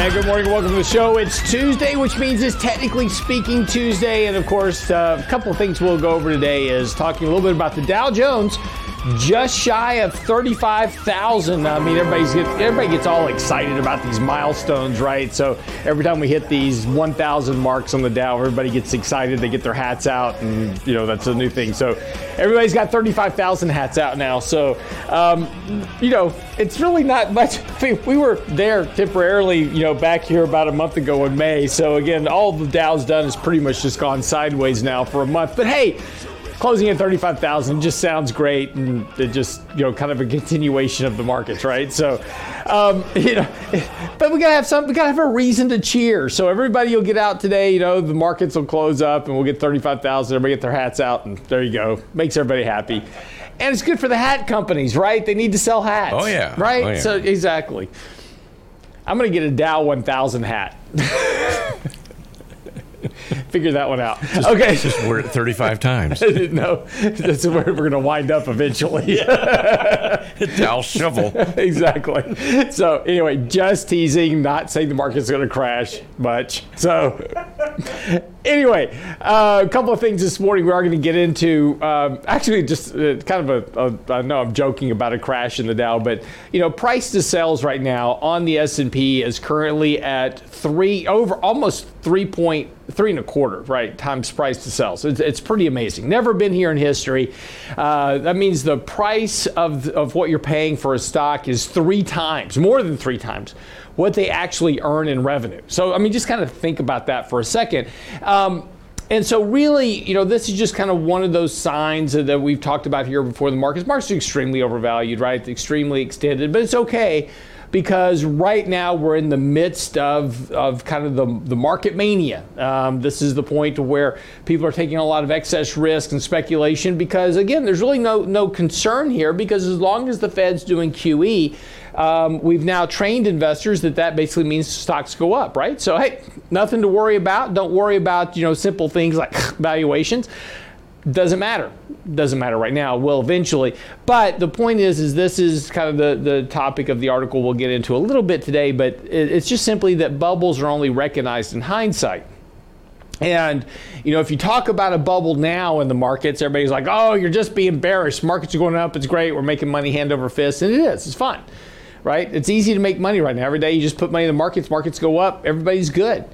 And good morning, welcome to the show. It's Tuesday, which means it's technically speaking Tuesday. And of course, uh, a couple of things we'll go over today is talking a little bit about the Dow Jones just shy of 35,000. I mean, everybody's get, everybody gets all excited about these milestones, right? So every time we hit these 1,000 marks on the Dow, everybody gets excited. They get their hats out, and you know that's a new thing. So everybody's got 35,000 hats out now. So um, you know, it's really not much. We were there temporarily, you know, back here about a month ago in May. So again, all the Dow's done is pretty much just gone sideways now for a month. But hey closing at 35,000 just sounds great and it just, you know, kind of a continuation of the markets, right? So, um, you know, but we gotta have some, we gotta have a reason to cheer. So everybody will get out today, you know, the markets will close up and we'll get 35,000, everybody get their hats out and there you go. Makes everybody happy. And it's good for the hat companies, right? They need to sell hats. Oh, yeah. Right? Oh, yeah. So, exactly. I'm going to get a Dow 1000 hat. Figure that one out. Just, okay. Just wear it 35 times. no, that's where we're going to wind up eventually. Dow shovel. exactly. So anyway, just teasing, not saying the market's going to crash much. So anyway, uh, a couple of things this morning we are going to get into. Um, actually, just uh, kind of a, a. I know I'm joking about a crash in the Dow, but you know, price to sales right now on the S and P is currently at three over almost three point three and a quarter, right, times price to sales. It's, it's pretty amazing. Never been here in history. Uh, that means the price of, of what you're paying for a stock is three times, more than three times, what they actually earn in revenue. So, I mean, just kind of think about that for a second. Um, and so, really, you know, this is just kind of one of those signs that we've talked about here before. The markets, markets are extremely overvalued, right? Extremely extended, but it's okay because right now we're in the midst of, of kind of the, the market mania. Um, this is the point where people are taking a lot of excess risk and speculation because, again, there's really no, no concern here because as long as the Fed's doing QE, um, we've now trained investors that that basically means stocks go up, right? So, hey, nothing to worry about. Don't worry about, you know, simple things like valuations doesn't matter. Doesn't matter right now. Will eventually. But the point is is this is kind of the, the topic of the article we'll get into a little bit today but it, it's just simply that bubbles are only recognized in hindsight. And you know if you talk about a bubble now in the markets everybody's like oh you're just being bearish. Markets are going up. It's great. We're making money hand over fist. And it is. It's fun right? It's easy to make money right now. Every day you just put money in the markets. Markets go up. Everybody's good.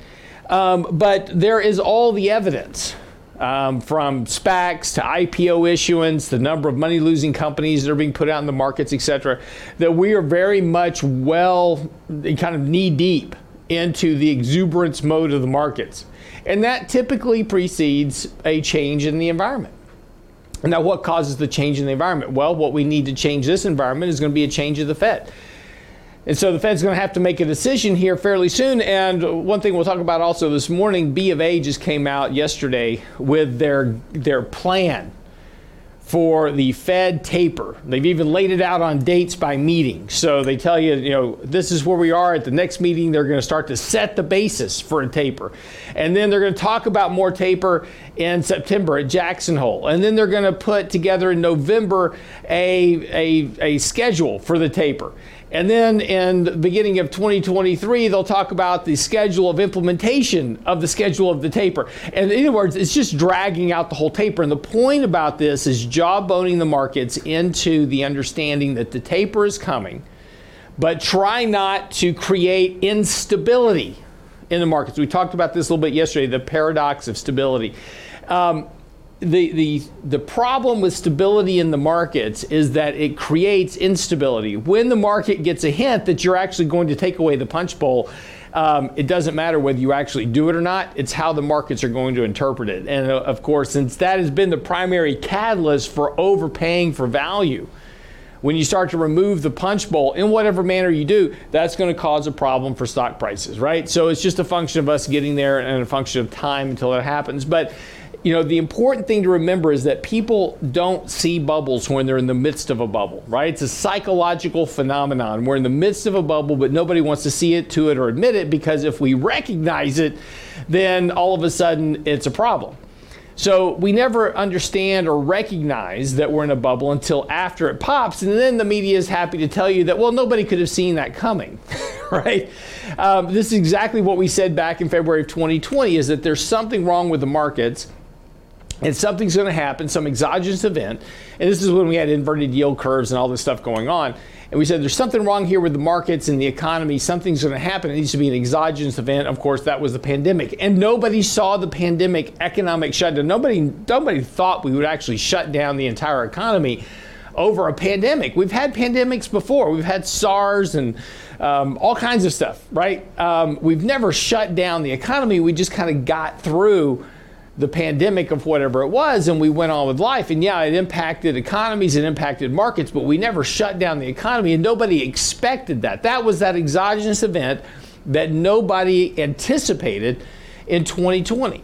Um, but there is all the evidence um, from SPACs to IPO issuance, the number of money losing companies that are being put out in the markets, et cetera, that we are very much well, kind of knee deep into the exuberance mode of the markets. And that typically precedes a change in the environment. Now, what causes the change in the environment? Well, what we need to change this environment is going to be a change of the Fed. And so the Fed's going to have to make a decision here fairly soon. And one thing we'll talk about also this morning, B of A just came out yesterday with their their plan for the Fed taper. They've even laid it out on dates by meeting. So they tell you, you know, this is where we are at the next meeting. They're going to start to set the basis for a taper. And then they're going to talk about more taper in September at Jackson Hole. And then they're going to put together in November a, a, a schedule for the taper. And then in the beginning of 2023, they'll talk about the schedule of implementation of the schedule of the taper. And in other words, it's just dragging out the whole taper. And the point about this is jawboning the markets into the understanding that the taper is coming, but try not to create instability in the markets. We talked about this a little bit yesterday, the paradox of stability. Um, the, the, the problem with stability in the markets is that it creates instability. When the market gets a hint that you're actually going to take away the punch bowl, um, it doesn't matter whether you actually do it or not, it's how the markets are going to interpret it. And uh, of course, since that has been the primary catalyst for overpaying for value, when you start to remove the punch bowl in whatever manner you do, that's going to cause a problem for stock prices, right? So it's just a function of us getting there and a function of time until it happens. But you know, the important thing to remember is that people don't see bubbles when they're in the midst of a bubble, right? It's a psychological phenomenon. We're in the midst of a bubble, but nobody wants to see it, to it, or admit it because if we recognize it, then all of a sudden it's a problem. So we never understand or recognize that we're in a bubble until after it pops, and then the media is happy to tell you that, well, nobody could have seen that coming, right? Um, this is exactly what we said back in February of 2020 is that there's something wrong with the markets and something's going to happen, some exogenous event. And this is when we had inverted yield curves and all this stuff going on. And we said there's something wrong here with the markets and the economy. Something's going to happen. It needs to be an exogenous event. Of course, that was the pandemic. And nobody saw the pandemic economic shutdown. Nobody, nobody thought we would actually shut down the entire economy over a pandemic. We've had pandemics before. We've had SARS and um, all kinds of stuff, right? Um, we've never shut down the economy. We just kind of got through the pandemic of whatever it was and we went on with life. And yeah it impacted economies it impacted markets but we never shut down the economy and nobody expected that. That was that exogenous event that nobody anticipated in 2020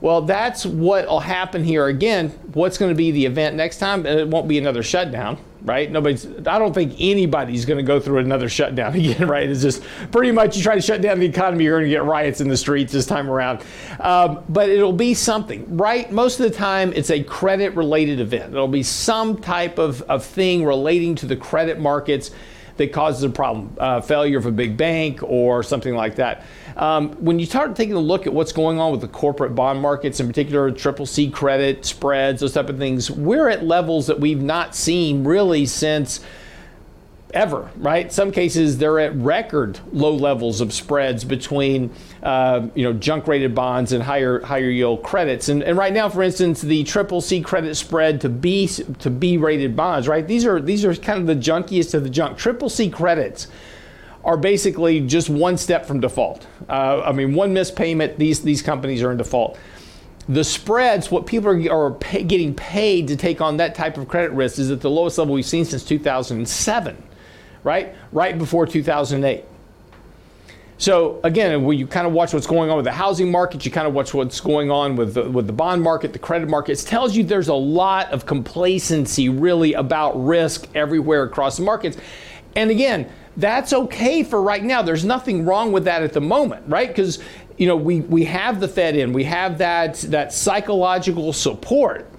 well that's what will happen here again. What's going to be the event next time? Uh, it won't be another shutdown right? Nobody's, I don't think anybody's going to go through another shutdown again, right? It's just pretty much you try to shut down the economy, you're going to get riots in the streets this time around. Um, but it'll be something, right? Most of the time, it's a credit related event. It'll be some type of, of thing relating to the credit markets that causes a problem, uh, failure of a big bank or something like that. Um, when you start taking a look at what's going on with the corporate bond markets, in particular triple C credit spreads, those type of things, we're at levels that we've not seen really since ever, right? Some cases they're at record low levels of spreads between, uh, you know, junk rated bonds and higher higher yield credits. And, and right now, for instance, the triple C credit spread to B to B rated bonds, right? These are these are kind of the junkiest of the junk. Triple C credits are basically just one step from default. Uh, I mean, one missed payment, these these companies are in default. The spreads, what people are, are pay, getting paid to take on that type of credit risk, is at the lowest level we've seen since 2007 right? Right before 2008. So again, when you kind of watch what's going on with the housing market, you kind of watch what's going on with the, with the bond market, the credit market. It tells you there's a lot of complacency really about risk everywhere across the markets. And again, that's okay for right now. There's nothing wrong with that at the moment, right? Because you know we we have the Fed in, we have that that psychological support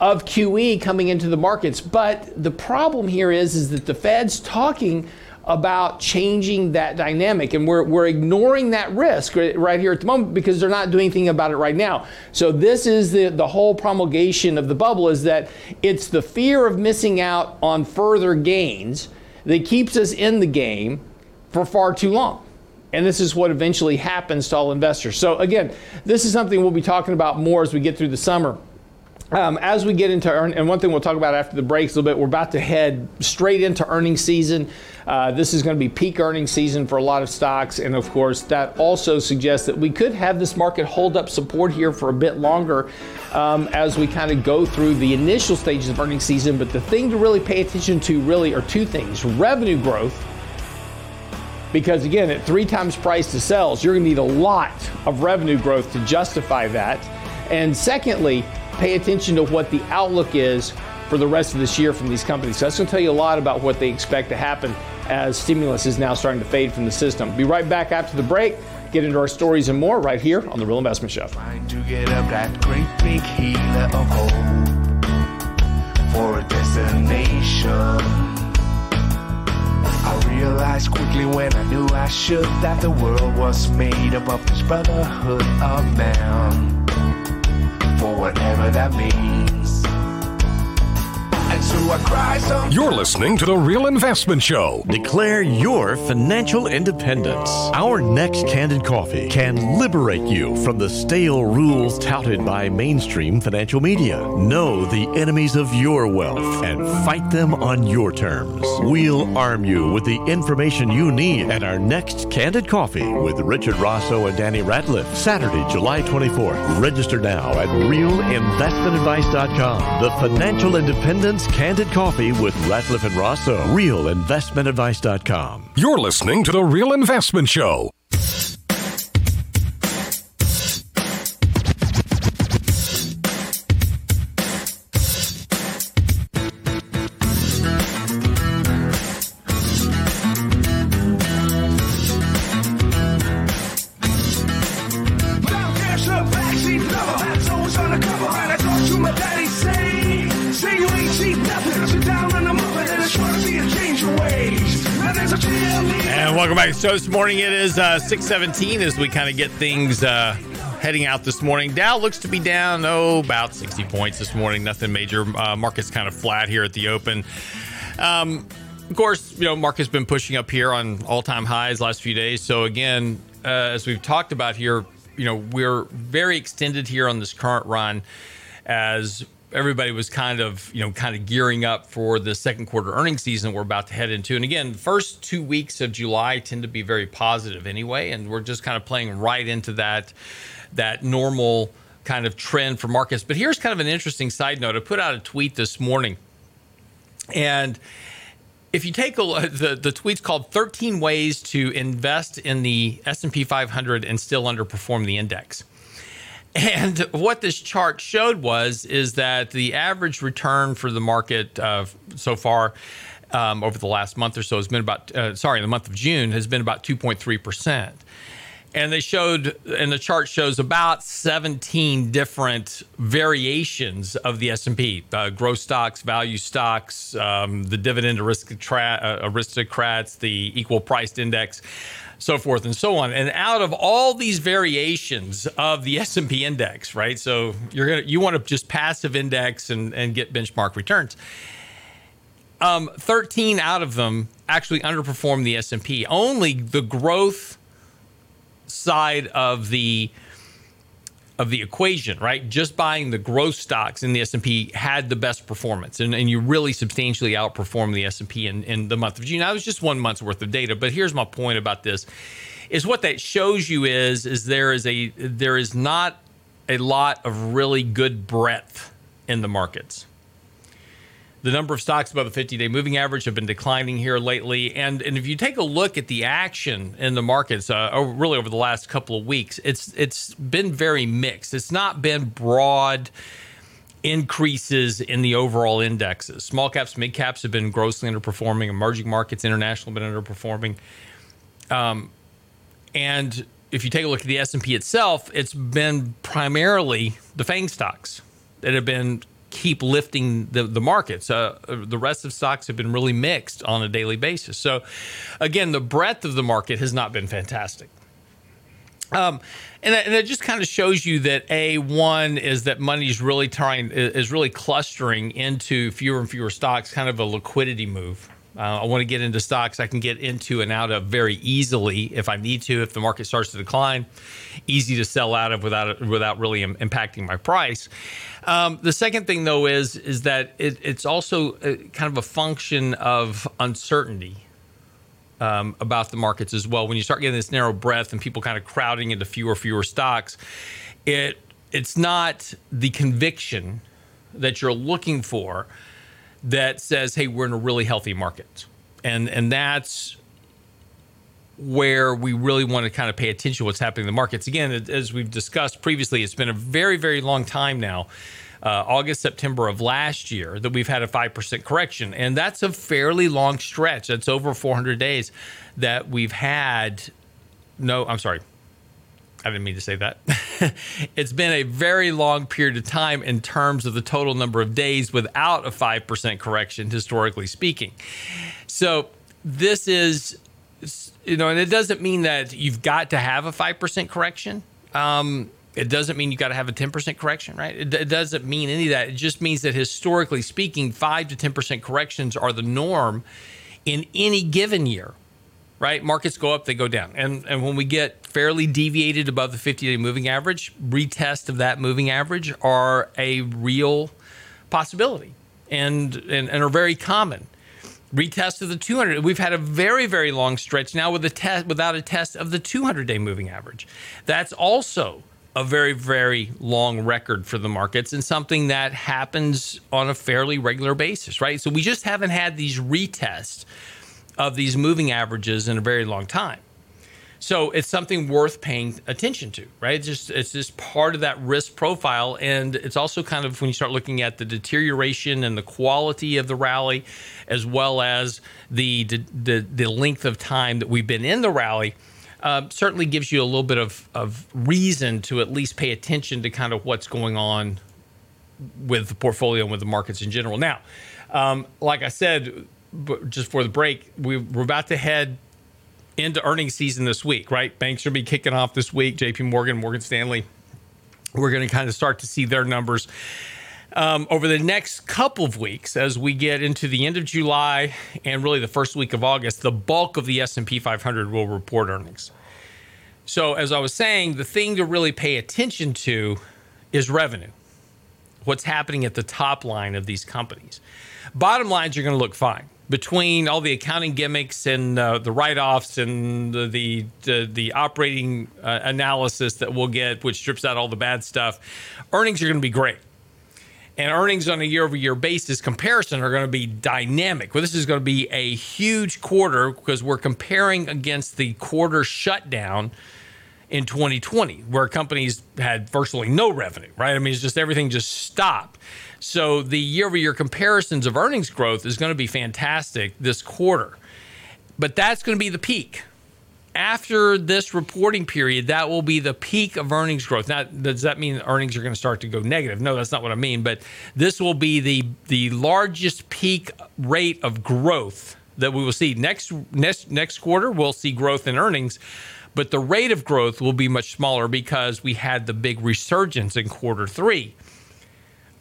of QE coming into the markets. But the problem here is, is that the Fed's talking about changing that dynamic. And we're, we're ignoring that risk right here at the moment because they're not doing anything about it right now. So this is the, the whole promulgation of the bubble is that it's the fear of missing out on further gains that keeps us in the game for far too long. And this is what eventually happens to all investors. So again, this is something we'll be talking about more as we get through the summer. Um, as we get into earn, and one thing we'll talk about after the breaks a little bit, we're about to head straight into earnings season. Uh, this is going to be peak earnings season for a lot of stocks, and of course, that also suggests that we could have this market hold up support here for a bit longer um, as we kind of go through the initial stages of earnings season. But the thing to really pay attention to really are two things: revenue growth. Because again, at three times price to sales, you're going to need a lot of revenue growth to justify that. And secondly, pay attention to what the outlook is for the rest of this year from these companies. So that's going to tell you a lot about what they expect to happen as stimulus is now starting to fade from the system. Be right back after the break. Get into our stories and more right here on the Real Investment Show. Trying to get up that great big healer of hope for a destination. I realized quickly when I knew I should that the world was made up of this brotherhood of man for whatever that means. And so. You're listening to The Real Investment Show. Declare your financial independence. Our next Candid Coffee can liberate you from the stale rules touted by mainstream financial media. Know the enemies of your wealth and fight them on your terms. We'll arm you with the information you need at our next Candid Coffee with Richard Rosso and Danny Ratliff, Saturday, July 24th. Register now at realinvestmentadvice.com. The Financial Independence Candid Coffee with Ratliff and Rosso. Realinvestmentadvice.com. You're listening to The Real Investment Show. This morning. It is uh, 617 as we kind of get things uh, heading out this morning. Dow looks to be down, oh, about 60 points this morning. Nothing major. Uh, market's kind of flat here at the open. Um, of course, you know, market's been pushing up here on all-time highs last few days. So again, uh, as we've talked about here, you know, we're very extended here on this current run as everybody was kind of, you know, kind of gearing up for the second quarter earnings season we're about to head into. And again, the first two weeks of July tend to be very positive anyway, and we're just kind of playing right into that that normal kind of trend for markets. But here's kind of an interesting side note. I put out a tweet this morning, and if you take a look, the the tweet's called 13 ways to invest in the S&P 500 and still underperform the index. And what this chart showed was is that the average return for the market uh, so far um, over the last month or so has been about uh, sorry, the month of June has been about 2.3 percent. And they showed, and the chart shows about 17 different variations of the S&P: uh, growth stocks, value stocks, um, the dividend aristocrat, uh, aristocrats, the equal priced index so forth and so on. And out of all these variations of the S&P index, right? So you're gonna you want to just passive index and, and get benchmark returns. Um, 13 out of them actually underperform the S&P. Only the growth side of the of the equation, right? Just buying the growth stocks in the S&P had the best performance, and, and you really substantially outperformed the S&P in, in the month of June. That was just one month's worth of data, but here's my point about this: is what that shows you is is there is a there is not a lot of really good breadth in the markets. The number of stocks above the 50 day moving average have been declining here lately. And, and if you take a look at the action in the markets, uh, over, really over the last couple of weeks, it's, it's been very mixed. It's not been broad increases in the overall indexes. Small caps, mid caps have been grossly underperforming. Emerging markets, international, have been underperforming. Um, and if you take a look at the S&P itself, it's been primarily the FANG stocks that have been keep lifting the, the markets. Uh, the rest of stocks have been really mixed on a daily basis. So, again, the breadth of the market has not been fantastic. Um, and, and it just kind of shows you that a one is that money is really trying is really clustering into fewer and fewer stocks, kind of a liquidity move. Uh, I want to get into stocks I can get into and out of very easily if I need to. If the market starts to decline, easy to sell out of without without really Im- impacting my price. Um, the second thing, though, is is that it, it's also a, kind of a function of uncertainty um, about the markets as well. When you start getting this narrow breadth and people kind of crowding into fewer fewer stocks, it it's not the conviction that you're looking for that says, "Hey, we're in a really healthy market," and and that's where we really want to kind of pay attention to what's happening in the markets. Again, as we've discussed previously, it's been a very, very long time now, uh, August, September of last year, that we've had a 5% correction. And that's a fairly long stretch. That's over 400 days that we've had. No, I'm sorry. I didn't mean to say that. it's been a very long period of time in terms of the total number of days without a 5% correction, historically speaking. So, this is you know, and it doesn't mean that you've got to have a 5% correction. Um, it doesn't mean you've got to have a 10% correction, right? It, it, doesn't mean any of that. It just means that historically speaking, 5 to 10% corrections are the norm in any given year, right? Markets go up, they go down. And, and when we get fairly deviated above the 50 day moving average, retest of that moving average are a real possibility and, and, and are very common retest of the 200 we've had a very very long stretch now with a test without a test of the 200 day moving average that's also a very very long record for the markets and something that happens on a fairly regular basis right so we just haven't had these retests of these moving averages in a very long time so it's something worth paying attention to, right? It's just it's just part of that risk profile, and it's also kind of when you start looking at the deterioration and the quality of the rally, as well as the the the length of time that we've been in the rally. uh, certainly gives you a little bit of, of reason to at least pay attention to kind of what's going on with the portfolio and with the markets in general. Now, um, like I said, just for the break, we, we're about to head into earnings season this week, right? Banks will be kicking off this week. JP Morgan, Morgan Stanley. We're going to kind of start to see their numbers um, over the next couple of weeks as we get into the end of July and really the first week of August. The bulk of the S&P 500 will report earnings. So, as I was saying, the thing to really pay attention to is revenue. What's happening at the top line of these companies? Bottom lines are going to look fine between all the accounting gimmicks and uh, the write-offs and the the, the, the operating uh, analysis that we'll get, which strips out all the bad stuff, earnings are going to be great. And earnings on a year-over-year basis comparison are going to be dynamic. Well, this is going to be a huge quarter because we're comparing against the quarter shutdown in 2020, where companies had virtually no revenue, right? I mean, it's just everything just stopped. So the year over year comparisons of earnings growth is going to be fantastic this quarter. But that's going to be the peak. After this reporting period, that will be the peak of earnings growth. Now, does that mean earnings are going to start to go negative? No, that's not what I mean. But this will be the the largest peak rate of growth that we will see next next next quarter. We'll see growth in earnings, but the rate of growth will be much smaller because we had the big resurgence in quarter three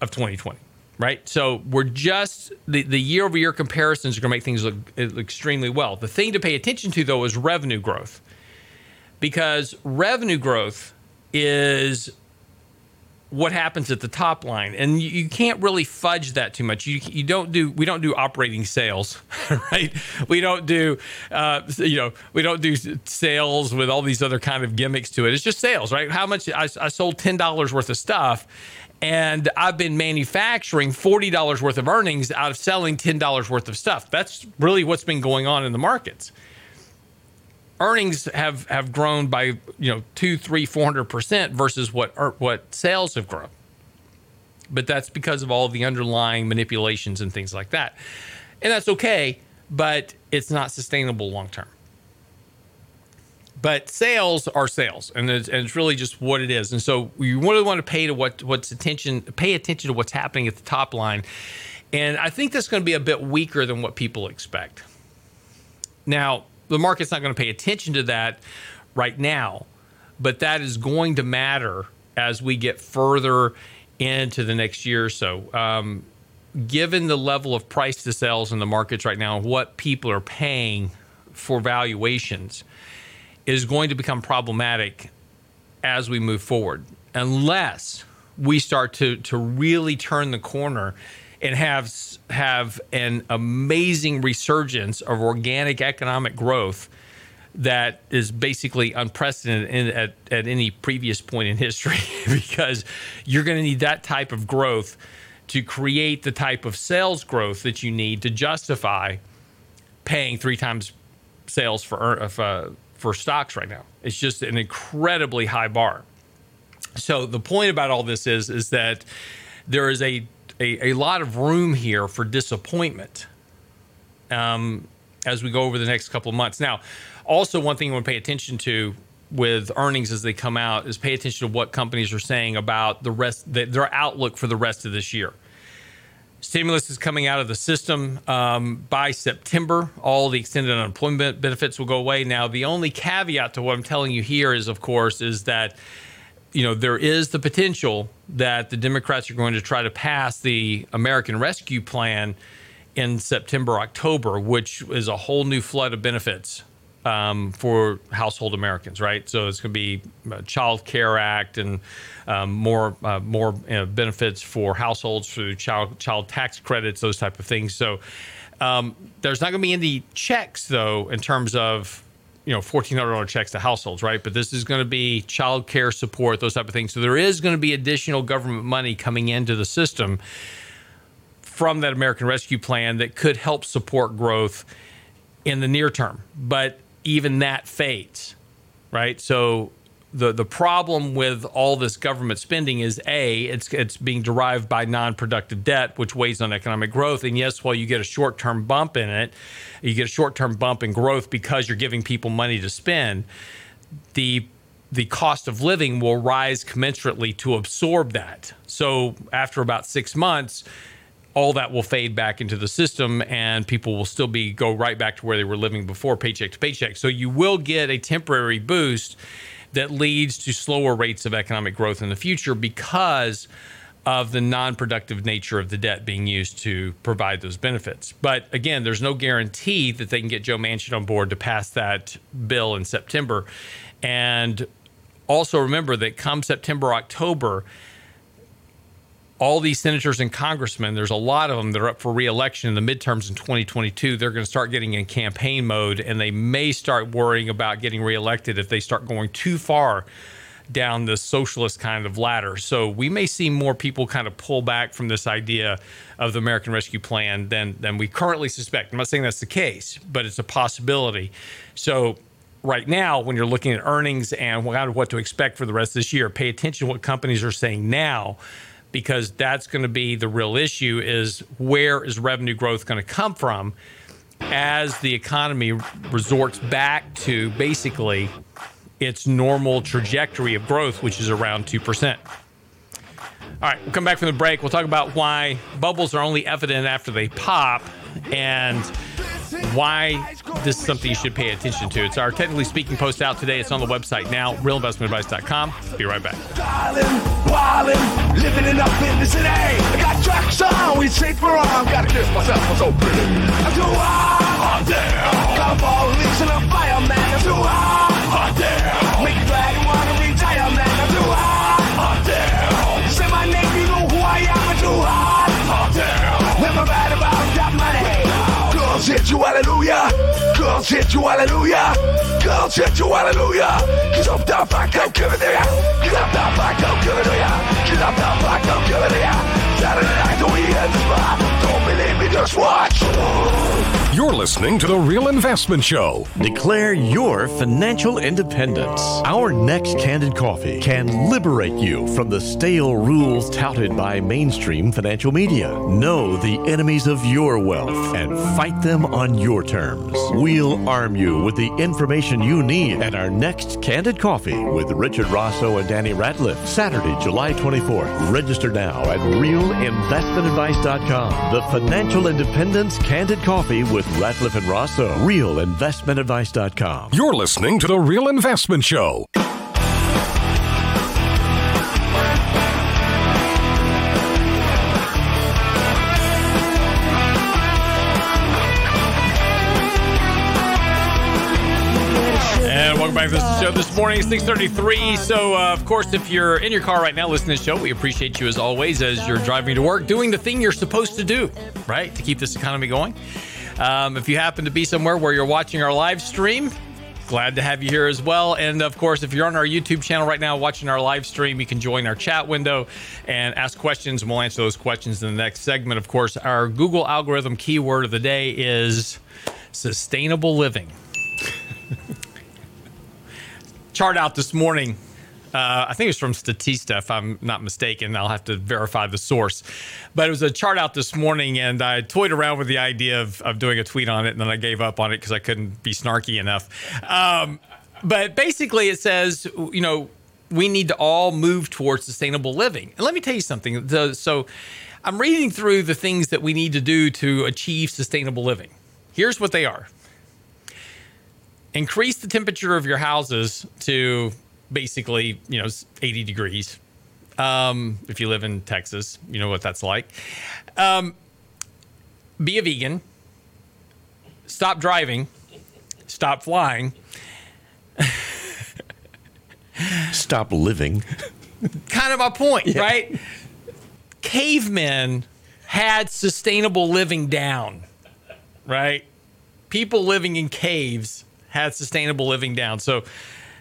of 2020 right? So we're just the, the year over year comparisons are going to make things look, look, extremely well. The thing to pay attention to though is revenue growth, because revenue growth is what happens at the top line, and you, you can't really fudge that too much. You, you don't do we don't do operating sales, right? We don't do uh, you know we don't do sales with all these other kind of gimmicks to it. It's just sales, right? How much I, I sold ten dollars worth of stuff and I've been manufacturing $40 worth of earnings out of selling $10 worth of stuff. That's really what's been going on in the markets. Earnings have, have grown by you know two, three, four hundred percent versus what er, what sales have grown. But that's because of all the underlying manipulations and things like that, and that's okay. But it's not sustainable long term but sales are sales and it's, and it's, really just what it is. And so you really want to pay to what what's attention pay attention to what's happening at the top line. And i think that's going to be a bit weaker than what people expect. Now the market's not going to pay attention to that right now but that is going to matter as we get further into the next year or so. Um, given the level of price to sales in the markets right now what people are paying for valuations is going to become problematic as we move forward unless we start to to really turn the corner and have have an amazing resurgence of organic economic growth that is basically unprecedented in, at, at any previous point in history. Because you're going to need that type of growth to create the type of sales growth that you need to justify paying three times sales for uh, for stocks right now. It's just an incredibly high bar. So the point about all this is is that there is a a, a lot of room here for disappointment um, as we go over the next couple of months. Now, also one thing you want to pay attention to with earnings as they come out is pay attention to what companies are saying about the rest their outlook for the rest of this year. Stimulus is coming out of the system um, by September. All the extended unemployment benefits will go away. Now, the only caveat to what I'm telling you here is, of course, is that you know there is the potential that the Democrats are going to try to pass the American Rescue Plan in September, October, which is a whole new flood of benefits um, for household Americans, right? So it's going to be a Child Care Act and um, more uh, more you know, benefits for households through child child tax credits, those type of things. So um, there's not going to be any checks though in terms of you know fourteen hundred dollar checks to households, right? But this is going to be child care support, those type of things. So there is going to be additional government money coming into the system from that American Rescue Plan that could help support growth in the near term. But even that fades, right? So the the problem with all this government spending is a it's it's being derived by non-productive debt which weighs on economic growth and yes while you get a short-term bump in it you get a short-term bump in growth because you're giving people money to spend the the cost of living will rise commensurately to absorb that. So after about six months, all that will fade back into the system and people will still be go right back to where they were living before paycheck to paycheck. So you will get a temporary boost that leads to slower rates of economic growth in the future because of the non-productive nature of the debt being used to provide those benefits. But again, there's no guarantee that they can get Joe Manchin on board to pass that bill in September. And also remember that come September, October, all these senators and congressmen, there's a lot of them that are up for reelection in the midterms in 2022. They're going to start getting in campaign mode and they may start worrying about getting reelected if they start going too far down the socialist kind of ladder. So we may see more people kind of pull back from this idea of the American Rescue Plan than than we currently suspect. I'm not saying that's the case, but it's a possibility. So right now, when you're looking at earnings and what to expect for the rest of this year, pay attention to what companies are saying now because that's going to be the real issue is where is revenue growth going to come from as the economy resorts back to basically its normal trajectory of growth, which is around 2%. All right, we'll come back from the break. We'll talk about why bubbles are only evident after they pop and why this is something you should pay attention to. It's our technically speaking post out today. It's on the website now, realinvestmentadvice.com. Be right back. living in city. I got tracks on, we for. Gotta kiss myself, I'm so pretty. I'm too hot, damn. Come on, leaks a. I'm too hot, hot damn. You, hallelujah. Girls hit you, hallelujah. Girls hit you, hallelujah. Cause I'm down back, I'm giving to ya. Cause I'm down back, I'm giving to ya. Cause I'm down back, I'm giving to ya. Saturday night, we hit the spot. Don't believe me, just watch. You're listening to The Real Investment Show. Declare your financial independence. Our next candid coffee can liberate you from the stale rules touted by mainstream financial media. Know the enemies of your wealth and fight them on your terms. We'll arm you with the information you need at our next candid coffee with Richard Rosso and Danny Ratliff, Saturday, July 24th. Register now at realinvestmentadvice.com. The Financial Independence Candid Coffee with Ratliff and Rosso. RealInvestmentAdvice.com. You're listening to The Real Investment Show. And welcome back to the show this morning. It's 633. So, uh, of course, if you're in your car right now listening to the show, we appreciate you as always as you're driving to work, doing the thing you're supposed to do, right? To keep this economy going. Um, if you happen to be somewhere where you're watching our live stream, glad to have you here as well. And of course, if you're on our YouTube channel right now watching our live stream, you can join our chat window and ask questions, and we'll answer those questions in the next segment. Of course, our Google algorithm keyword of the day is sustainable living. chart out this morning. Uh, I think it was from Statista, if I'm not mistaken. I'll have to verify the source. But it was a chart out this morning, and I toyed around with the idea of, of doing a tweet on it, and then I gave up on it because I couldn't be snarky enough. Um, but basically, it says, you know, we need to all move towards sustainable living. And let me tell you something. The, so I'm reading through the things that we need to do to achieve sustainable living. Here's what they are increase the temperature of your houses to basically, you know, 80 degrees. Um, if you live in Texas, you know what that's like. Um, be a vegan. Stop driving. Stop flying. Stop living. kind of my point, yeah. right? Cavemen had sustainable living down, right? People living in caves had sustainable living down. So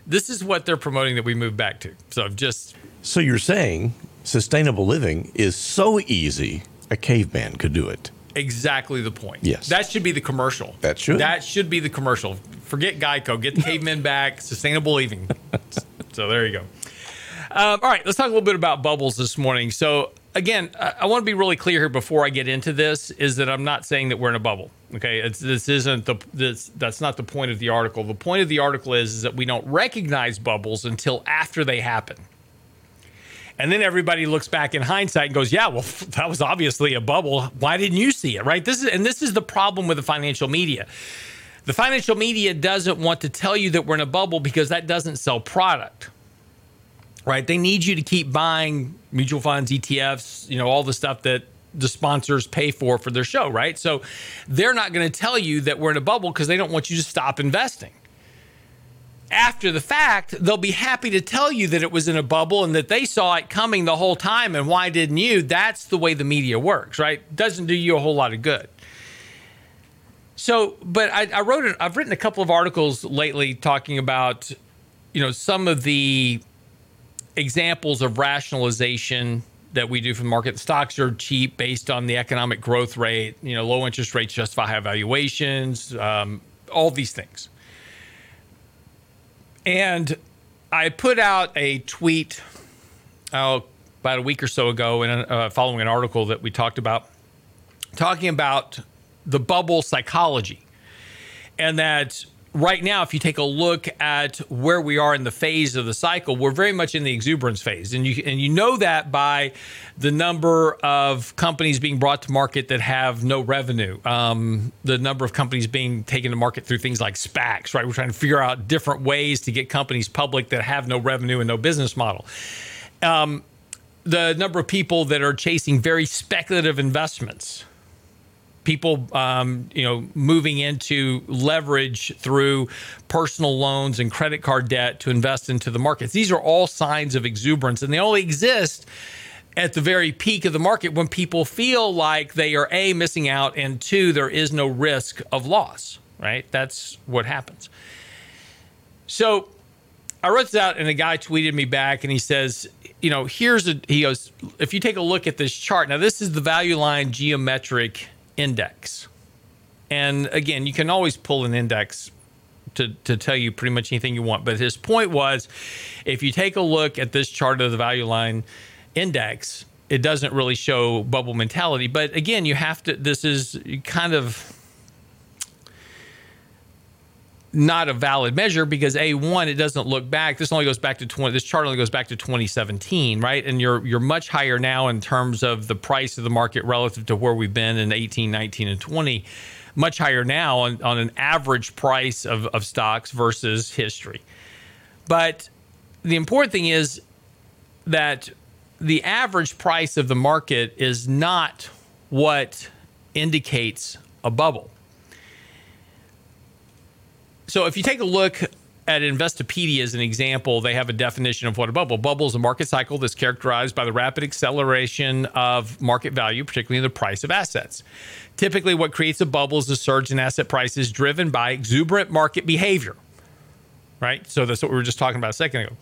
this is what they're promoting that we move back to. So I've just So you're saying sustainable living is so easy a caveman could do it. Exactly the point. Yes. That should be the commercial. That should. That should be the commercial. Forget Geico. Get the cavemen back. Sustainable living. so there you go. Um, all right, let's talk a little bit about bubbles this morning. So again, I, I want to be really clear here before I get into this is that I'm not saying that we're in a bubble. Okay, it's, this isn't the this that's not the point of the article. The point of the article is, is that we don't recognize bubbles until after they happen. And then everybody looks back in hindsight and goes, "Yeah, well, that was obviously a bubble. Why didn't you see it?" Right? This is and this is the problem with the financial media. The financial media doesn't want to tell you that we're in a bubble because that doesn't sell product. Right? They need you to keep buying mutual funds, ETFs, you know, all the stuff that the sponsors pay for for their show, right? So they're not going to tell you that we're in a bubble because they don't want you to stop investing after the fact, they'll be happy to tell you that it was in a bubble and that they saw it coming the whole time. And why didn't you? That's the way the media works, right? Doesn't do you a whole lot of good. So, but I, I wrote. I've written a couple of articles lately talking about, you know, some of the examples of rationalization that we do from the market. Stocks are cheap based on the economic growth rate. You know, low interest rates justify high valuations. Um, all these things. And I put out a tweet oh, about a week or so ago, in uh, following an article that we talked about, talking about the bubble psychology, and that right now, if you take a look at where we are in the phase of the cycle, we're very much in the exuberance phase, and you and you know that by the number of companies being brought to market that have no revenue, um, the number of companies being taken to market through things like SPACs. Right, we're trying to figure out different ways to get companies public that have no revenue and no business model. Um, the number of people that are chasing very speculative investments people, um, you know, moving into leverage through personal loans and credit card debt to invest into the markets. These are all signs of exuberance, and they only exist at the very peak of the market when people feel like they are a missing out and two there is no risk of loss. Right? That's what happens. So I wrote this out, and a guy tweeted me back, and he says, you know, here's a, he goes, if you take a look at this chart, now this is the value line geometric index. And again, you can always pull an index to, to tell you pretty much anything you want. But his point was if you take a look at this chart of the value line index, it doesn't really show bubble mentality. But again, you have to, this is kind of not a valid measure because a one it doesn't look back. This only goes back to 20 this chart only goes back to 2017 right? And you're you're much higher now in terms of the price of the market relative to where we've been in 18 19 and 20 much higher now on, on an average price of, of stocks versus history. But the important thing is that the average price of the market is not what indicates a bubble so if you take a look at Investopedia as an example, they have a definition of what a bubble. Bubble is a market cycle that's characterized by the rapid acceleration of market value, particularly the price of assets. Typically, what creates a bubble is a surge in asset prices driven by exuberant market behavior. Right? So that's what we were just talking about a second ago.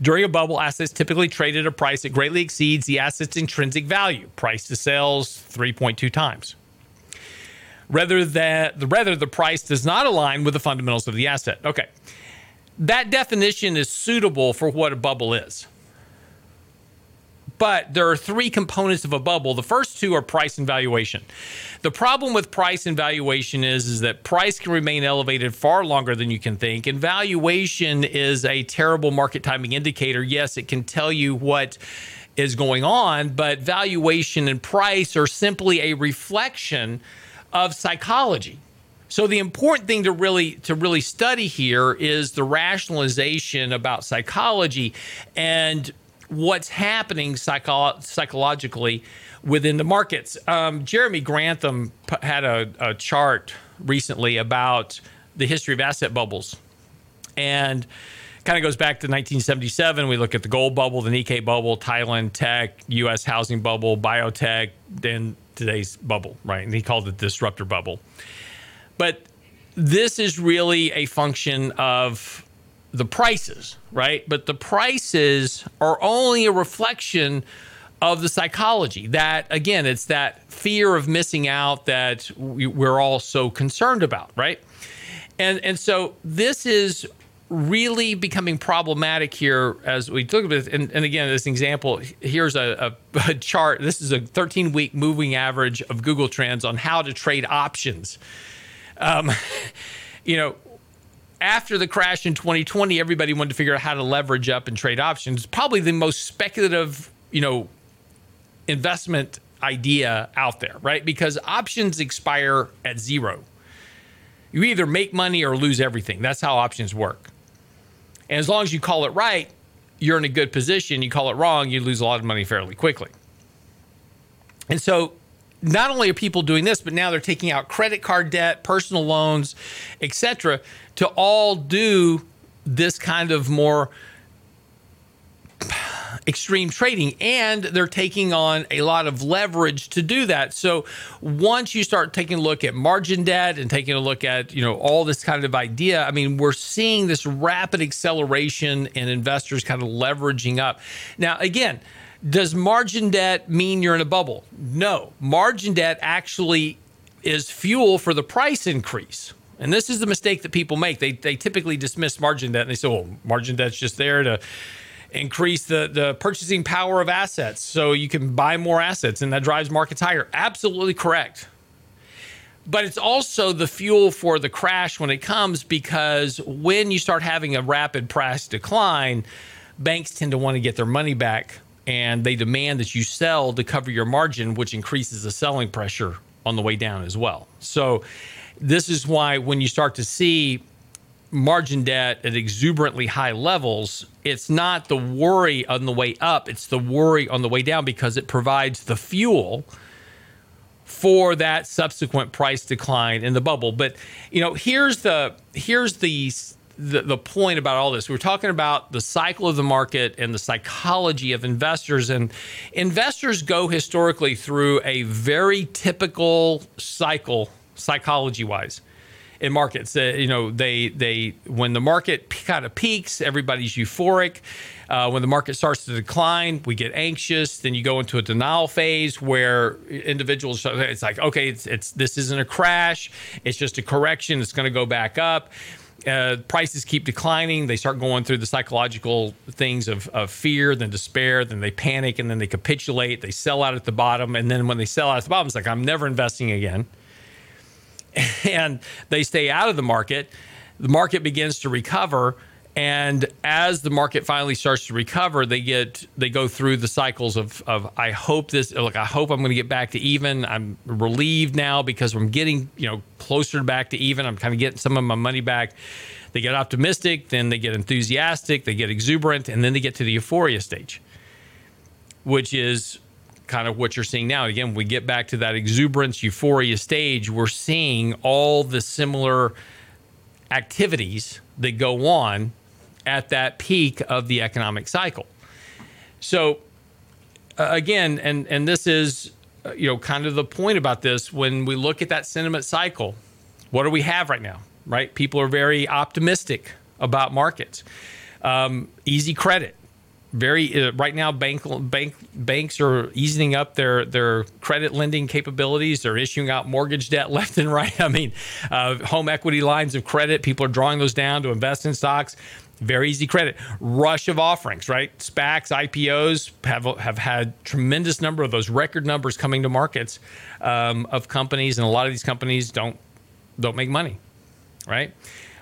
During a bubble, assets typically trade at a price that greatly exceeds the asset's intrinsic value, price to sales 3.2 times rather that the rather the price does not align with the fundamentals of the asset. Okay. That definition is suitable for what a bubble is. But there are three components of a bubble. The first two are price and valuation. The problem with price and valuation is, is that price can remain elevated far longer than you can think, and valuation is a terrible market timing indicator. Yes, it can tell you what is going on, but valuation and price are simply a reflection of psychology. So the important thing to really to really study here is the rationalization about psychology and what's happening psycho- psychologically within the markets. Um, Jeremy Grantham had a, a chart recently about the history of asset bubbles, and kind of goes back to 1977. We look at the gold bubble, the Nikkei bubble, Thailand tech, U.S. housing bubble, biotech, then today's bubble, right? And he called it disruptor bubble. But this is really a function of the prices, right? But the prices are only a reflection of the psychology that again it's that fear of missing out that we're all so concerned about right and and so this is really becoming problematic here as we look at it. And, and again, this example here's a, a, a chart. This is a 13 week moving average of Google Trends on how to trade options. Um, you know, after the crash in 2020, everybody wanted to figure out how to leverage up and trade options. Probably the most speculative, you know, investment idea out there, right? Because options expire at zero. You either make money or lose everything. That's how options work. And as long as you call it right, you're in a good position. You call it wrong, you lose a lot of money fairly quickly. And so not only are people doing this, but now they're taking out credit card debt, personal loans, etc., to all do this kind of more extreme trading and they're taking on a lot of leverage to do that. So once you start taking a look at margin debt and taking a look at you know all this kind of idea i mean we're seeing this rapid acceleration in investors kind of leveraging up. Now again does margin debt mean you're in a bubble? No. Margin debt actually is fuel for the price increase. And this is the mistake that people make. They, they typically dismiss margin debt and they say well margin debt's just there to increase the, the purchasing power of assets so you can buy more assets and that drives markets higher. Absolutely correct. But it's also the fuel for the crash when it comes because when you start having a rapid price decline, banks tend to want to get their money back and they demand that you sell to cover your margin, which increases the selling pressure on the way down as well. So, this is why when you start to see margin debt at exuberantly high levels, it's not the worry on the way up, it's the worry on the way down because it provides the fuel for that subsequent price decline in the bubble. But you know, here's the here's the the, the point about all this. We're talking about the cycle of the market and the psychology of investors. And investors go historically through a very typical cycle, psychology wise in markets. Uh, you know, they they when the market kind of peaks, everybody's euphoric. Uh, when the market starts to decline, we get anxious. Then you go into a denial phase where individuals it's like, okay, it's, it's this isn't a crash. It's just a correction. It's going to go back up. Uh, prices keep declining. They start going through the psychological things of, of fear, then despair, then they panic, and then they capitulate. They sell out at the bottom, and then when they sell out at the bottom, it's like I'm never investing again. and they stay out of the market, the market begins to recover. And as the market finally starts to recover, they get they go through the cycles of, of I hope this look I hope I'm going to get back to even. I'm relieved now because I'm getting you know closer back to even. I'm kind of getting some of my money back. They get optimistic, then they get enthusiastic, they get exuberant, and then they get to the euphoria stage, which is kind of what you're seeing now. Again, we get back to that exuberance, euphoria stage, we're seeing all the similar activities that go on at that peak of the economic cycle. So, uh, again, and and this is uh, you know kind of the point about this when we look at that sentiment cycle. What do we have right now? Right, people are very optimistic about markets. Um, easy credit very uh, right now bank bank banks are easing up their their credit lending capabilities. They're issuing out mortgage debt left and right. I mean uh, home equity lines of credit people are drawing those down to invest in stocks. Very easy credit. Rush of offerings right? Spacs ipos have have had tremendous number of those record numbers coming to markets um, of companies and a lot of these companies don't don't make money right?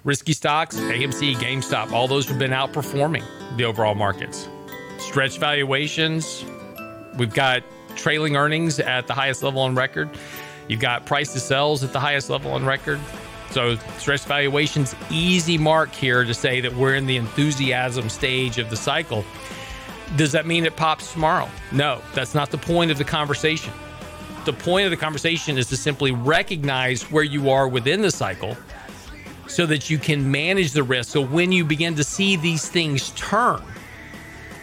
Risky stocks amc gamestop all those have been outperforming the overall markets stretch valuations. We've got trailing earnings at the highest level on record. You've got price to sales at the highest level on record. So stretch valuations, easy mark here to say that we're in the enthusiasm stage of the cycle. Does that mean it pops tomorrow? No, that's not the point of the conversation. The point of the conversation is to simply recognize where you are within the cycle so that you can manage the risk. So when you begin to see these things turn,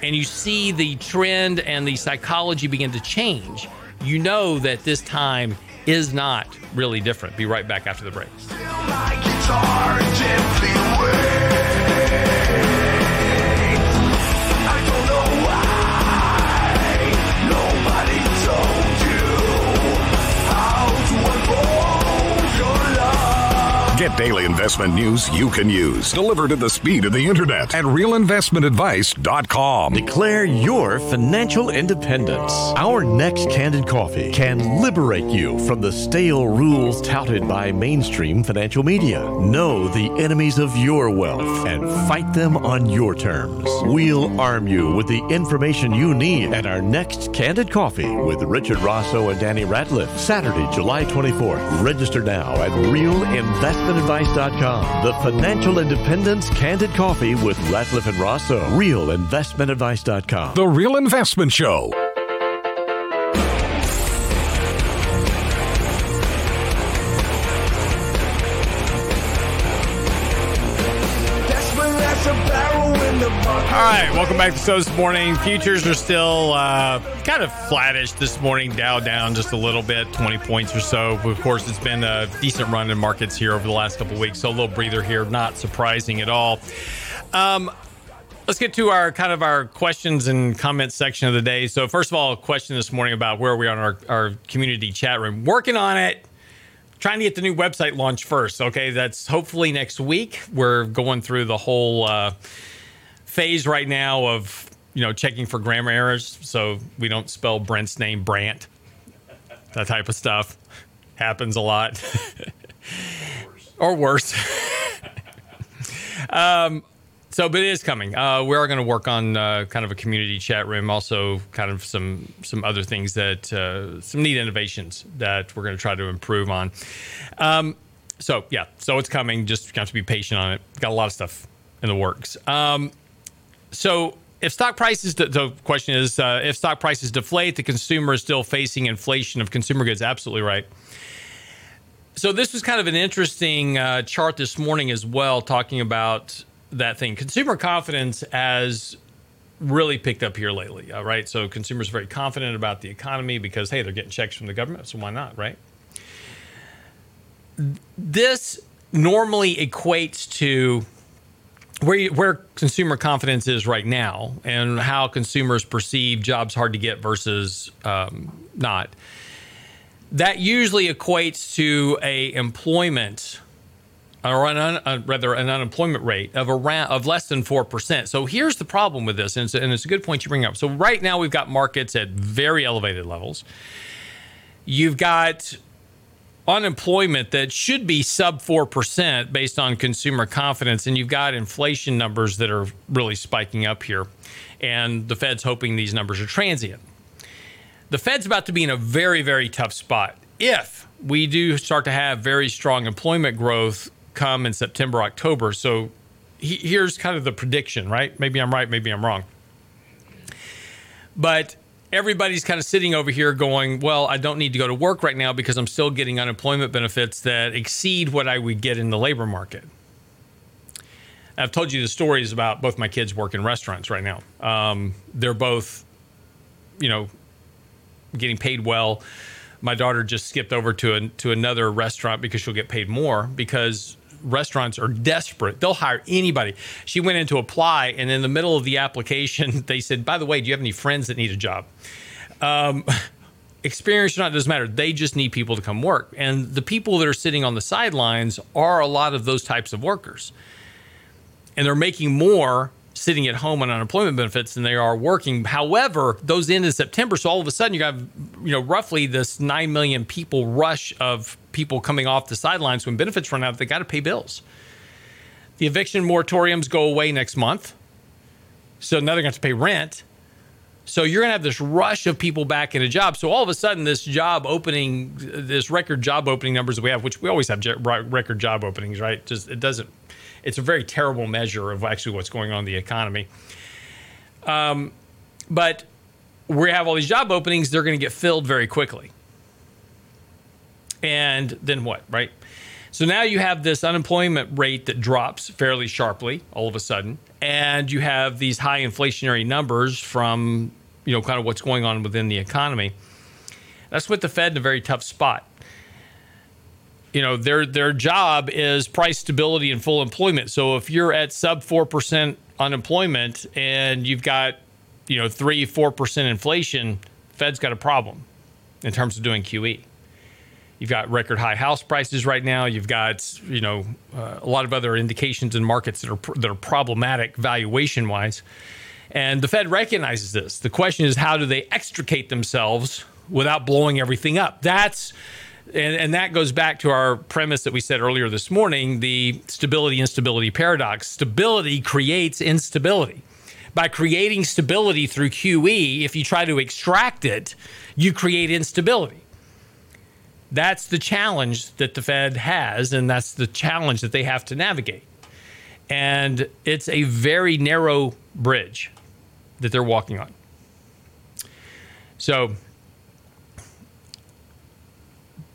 and you see the trend and the psychology begin to change, you know that this time is not really different. Be right back after the break. Get daily investment news you can use, delivered at the speed of the internet at realinvestmentadvice.com. Declare your financial independence. Our next Candid Coffee can liberate you from the stale rules touted by mainstream financial media. Know the enemies of your wealth and fight them on your terms. We'll arm you with the information you need at our next Candid Coffee with Richard Rosso and Danny Ratliff, Saturday, July 24th. Register now at realinvestmentadvice.com. The Financial Independence Candid Coffee with Ratliff and Rosso. Realinvestmentadvice.com. The Real Investment Show. All right, welcome back to So this morning. Futures are still uh, kind of flattish this morning. Dow down just a little bit, 20 points or so. Of course, it's been a decent run in markets here over the last couple weeks, so a little breather here, not surprising at all. Um, let's get to our kind of our questions and comments section of the day. So, first of all, a question this morning about where we are in our, our community chat room. Working on it trying to get the new website launched first. Okay, that's hopefully next week. We're going through the whole uh, phase right now of you know checking for grammar errors, so we don't spell Brent's name Brant. That type of stuff happens a lot, or worse. um, so, but it is coming. Uh, we are going to work on uh, kind of a community chat room, also kind of some some other things that uh, some neat innovations that we're going to try to improve on. Um, so yeah, so it's coming. Just have to be patient on it. Got a lot of stuff in the works. Um, so if stock prices, de- the question is, uh, if stock prices deflate, the consumer is still facing inflation of consumer goods. Absolutely right. So this was kind of an interesting uh, chart this morning as well, talking about that thing. Consumer confidence has really picked up here lately, right? So consumers are very confident about the economy because hey, they're getting checks from the government, so why not, right? This normally equates to where where consumer confidence is right now and how consumers perceive jobs hard to get versus um, not. That usually equates to a employment or an un, uh, rather an unemployment rate of around of less than four percent. So here's the problem with this, and it's, and it's a good point you bring up. So right now we've got markets at very elevated levels. You've got unemployment that should be sub 4% based on consumer confidence and you've got inflation numbers that are really spiking up here and the fed's hoping these numbers are transient. The fed's about to be in a very very tough spot. If we do start to have very strong employment growth come in september october so he, here's kind of the prediction right? Maybe i'm right maybe i'm wrong. But everybody's kind of sitting over here going, well, I don't need to go to work right now because I'm still getting unemployment benefits that exceed what I would get in the labor market. I've told you the stories about both my kids work in restaurants right now. Um, they're both, you know, getting paid well. My daughter just skipped over to a, to another restaurant because she'll get paid more because restaurants are desperate. They'll hire anybody. She went in to apply, and in the middle of the application, they said, "By the way, do you have any friends that need a job?" Um, experience or not doesn't matter. They just need people to come work, and the people that are sitting on the sidelines are a lot of those types of workers, and they're making more sitting at home on unemployment benefits than they are working. However, those end in September, so all of a sudden you have you know roughly this nine million people rush of people coming off the sidelines when benefits run out. They got to pay bills. The eviction moratoriums go away next month, so now they're going to have to pay rent. So you're going to have this rush of people back in a job. So all of a sudden, this job opening, this record job opening numbers that we have, which we always have record job openings, right? Just it doesn't. It's a very terrible measure of actually what's going on in the economy. Um, but we have all these job openings; they're going to get filled very quickly. And then what, right? So now you have this unemployment rate that drops fairly sharply all of a sudden, and you have these high inflationary numbers from you know kind of what's going on within the economy. That's put the Fed in a very tough spot. You know their their job is price stability and full employment. So if you're at sub four percent unemployment and you've got you know three four percent inflation, Fed's got a problem in terms of doing QE You've got record high house prices right now. You've got you know uh, a lot of other indications in markets that are that are problematic valuation wise. And the Fed recognizes this. The question is, how do they extricate themselves without blowing everything up? That's and, and, that goes back to our premise that we said earlier this morning the stability instability paradox. Stability creates instability. By creating stability through QE, if you try to extract it, you create instability. That's the challenge that the Fed has, and that's the challenge that they have to navigate. And it's a very narrow bridge that they're walking on. So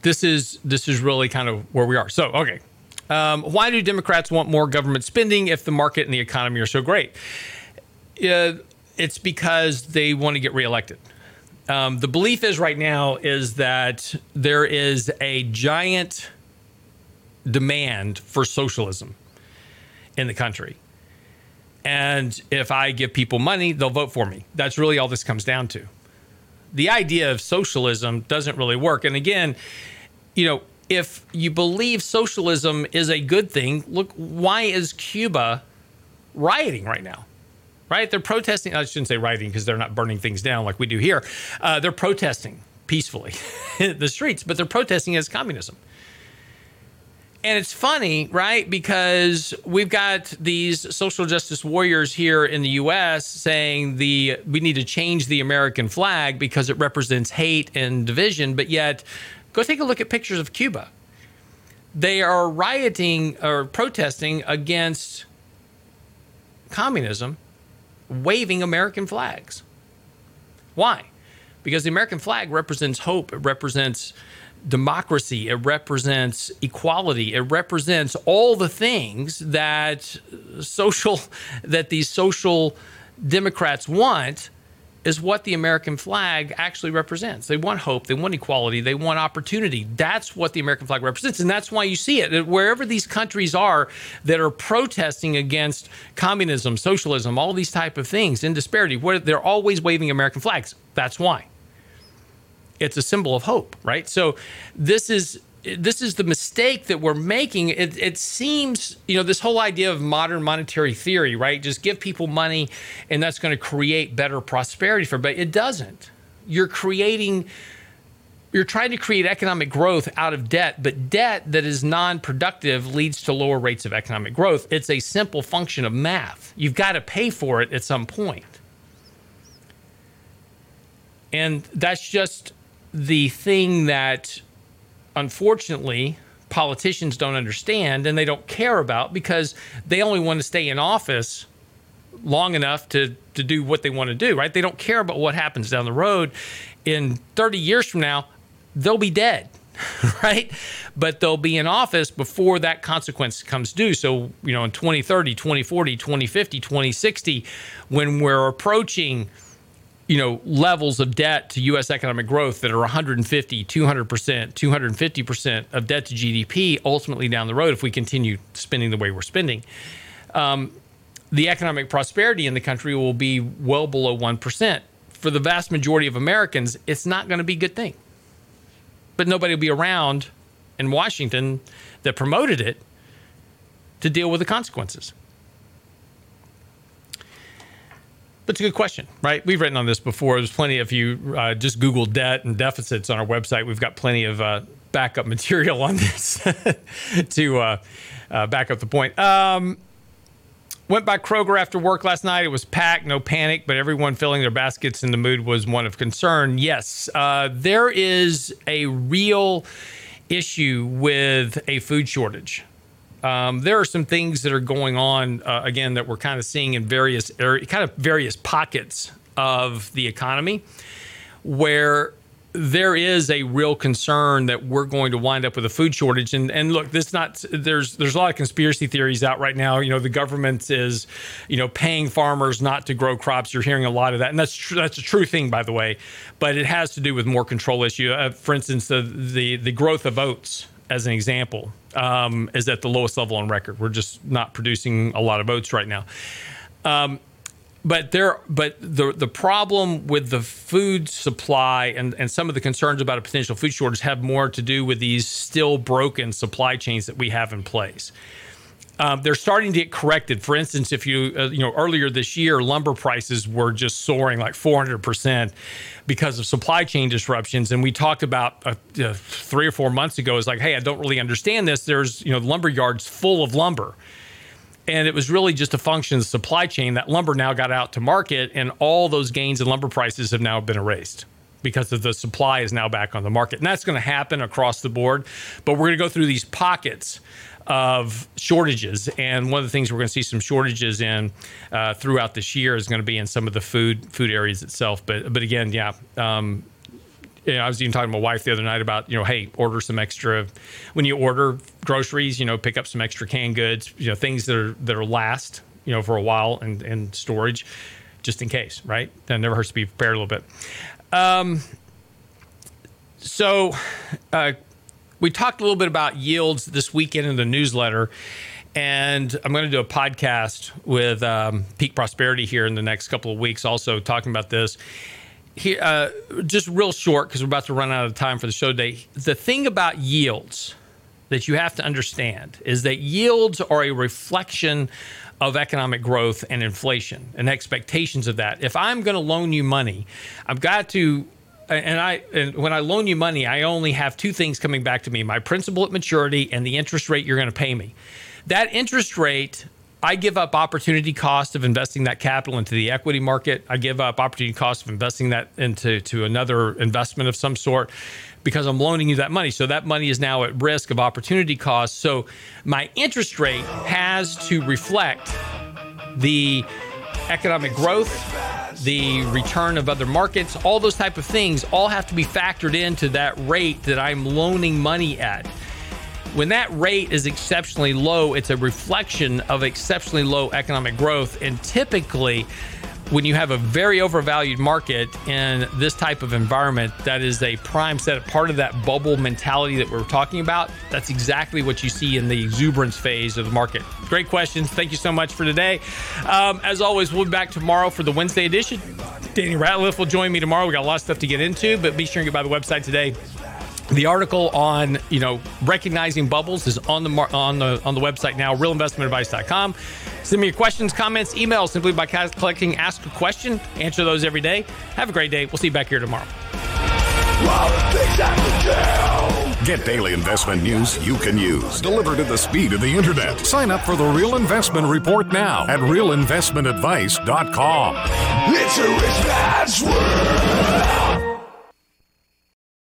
this is this is really kind of where we are. So okay, um, why do Democrats want more government spending if the market and the economy are so great? Uh, it's because they want to get reelected. Um, the belief is right now is that there is a giant demand for socialism in the country. And if I give people money, they'll vote for me. That's really all this comes down to. The idea of socialism doesn't really work. And again, you know, if you believe socialism is a good thing, look, why is Cuba rioting right now? Right? They're protesting. I shouldn't say rioting because they're not burning things down like we do here. Uh, they're protesting peacefully in the streets, but they're protesting as communism. And it's funny, right? Because we've got these social justice warriors here in the US saying the we need to change the American flag because it represents hate and division, but yet go take a look at pictures of Cuba. They are rioting or protesting against communism, waving American flags. Why? Because the American flag represents hope, it represents democracy, it represents equality, it represents all the things that social that these social democrats want is what the American flag actually represents. They want hope, they want equality, they want opportunity. That's what the American flag represents. And that's why you see it. Wherever these countries are that are protesting against communism, socialism, all these type of things, in disparity, they're always waving American flags. That's why it's a symbol of hope, right? So this is this is the mistake that we're making. It, it, seems, you know, this whole idea of modern monetary theory, right? Just give people money and that's going to create better prosperity for, but it doesn't. You're creating, you're trying to create economic growth out of debt, but debt that is non productive leads to lower rates of economic growth. It's a simple function of math. You've got to pay for it at some point. And that's just the thing that unfortunately politicians don't understand and they don't care about because they only want to stay in office long enough to to do what they want to do right? They don't care about what happens down the road. In 30 years from now they'll be dead right? But they'll be in office before that consequence comes due. So you know in 2030 2040 2050 2060 when we're approaching you know levels of debt to U.S. economic growth that are 150, 200 percent, 250 percent of debt to GDP. Ultimately, down the road, if we continue spending the way we're spending, um, the economic prosperity in the country will be well below one percent. For the vast majority of Americans, it's not going to be a good thing. But nobody will be around in Washington that promoted it to deal with the consequences. It's a good question, right? We've written on this before. There's plenty of you uh, just Google debt and deficits on our website. We've got plenty of uh, backup material on this to uh, uh, back up the point. Um, went by Kroger after work last night. It was packed, no panic, but everyone filling their baskets in the mood was one of concern. Yes, uh, there is a real issue with a food shortage. Um, there are some things that are going on uh, again that we're kind of seeing in various kind of various pockets of the economy where there is a real concern that we're going to wind up with a food shortage. And and look, this not there's there's a lot of conspiracy theories out right now. You know, the government is, you know, paying farmers not to grow crops. You're hearing a lot of that, and that's tr- that's a true thing, by the way. But it has to do with more control issue. Uh, for instance, the the the growth of oats as an example, um, is at the lowest level on record. We're just not producing a lot of oats right now. Um, but there but the the problem with the food supply and, and some of the concerns about a potential food shortage have more to do with these still broken supply chains that we have in place. Um, they're starting to get corrected. For instance, if you uh, you know earlier this year, lumber prices were just soaring like 400 percent because of supply chain disruptions, and we talked about uh, uh, three or four months ago. Is like, hey, I don't really understand this. There's you know lumber yards full of lumber and it was really just a function of the supply chain that lumber now got out to market and all those gains in lumber prices have now been erased because of the supply is now back on the market and that's going to happen across the board but we're going to go through these pockets of shortages and one of the things we're going to see some shortages in uh, throughout this year is going to be in some of the food food areas itself but but again yeah um, you know, I was even talking to my wife the other night about, you know, hey, order some extra when you order groceries, you know, pick up some extra canned goods, you know, things that are that are last, you know, for a while and and storage, just in case, right? That never hurts to be prepared a little bit. Um, so, uh, we talked a little bit about yields this weekend in the newsletter, and I'm going to do a podcast with um, Peak Prosperity here in the next couple of weeks, also talking about this here, uh, just real short because we're about to run out of time for the show today. The thing about yields that you have to understand is that yields are a reflection of economic growth and inflation and expectations of that. If I'm going to loan you money, I've got to and I and when I loan you money, I only have two things coming back to me: my principal at maturity and the interest rate you're going to pay me. That interest rate I give up opportunity cost of investing that capital into the equity market. I give up opportunity cost of investing that into to another investment of some sort because I'm loaning you that money. So that money is now at risk of opportunity cost. So my interest rate has to reflect the economic growth, the return of other markets, all those type of things all have to be factored into that rate that I'm loaning money at when that rate is exceptionally low, it's a reflection of exceptionally low economic growth. And typically, when you have a very overvalued market in this type of environment, that is a prime set, of part of that bubble mentality that we're talking about. That's exactly what you see in the exuberance phase of the market. Great questions. Thank you so much for today. Um, as always, we'll be back tomorrow for the Wednesday edition. Danny Ratliff will join me tomorrow. We got a lot of stuff to get into, but be sure and get by the website today the article on you know recognizing bubbles is on the on the on the website now realinvestmentadvice.com send me your questions comments emails simply by clicking ask a question answer those every day have a great day we'll see you back here tomorrow Get daily investment news you can use, delivered at the speed of the internet. Sign up for the Real Investment Report now at realinvestmentadvice.com. It's a rich man's world.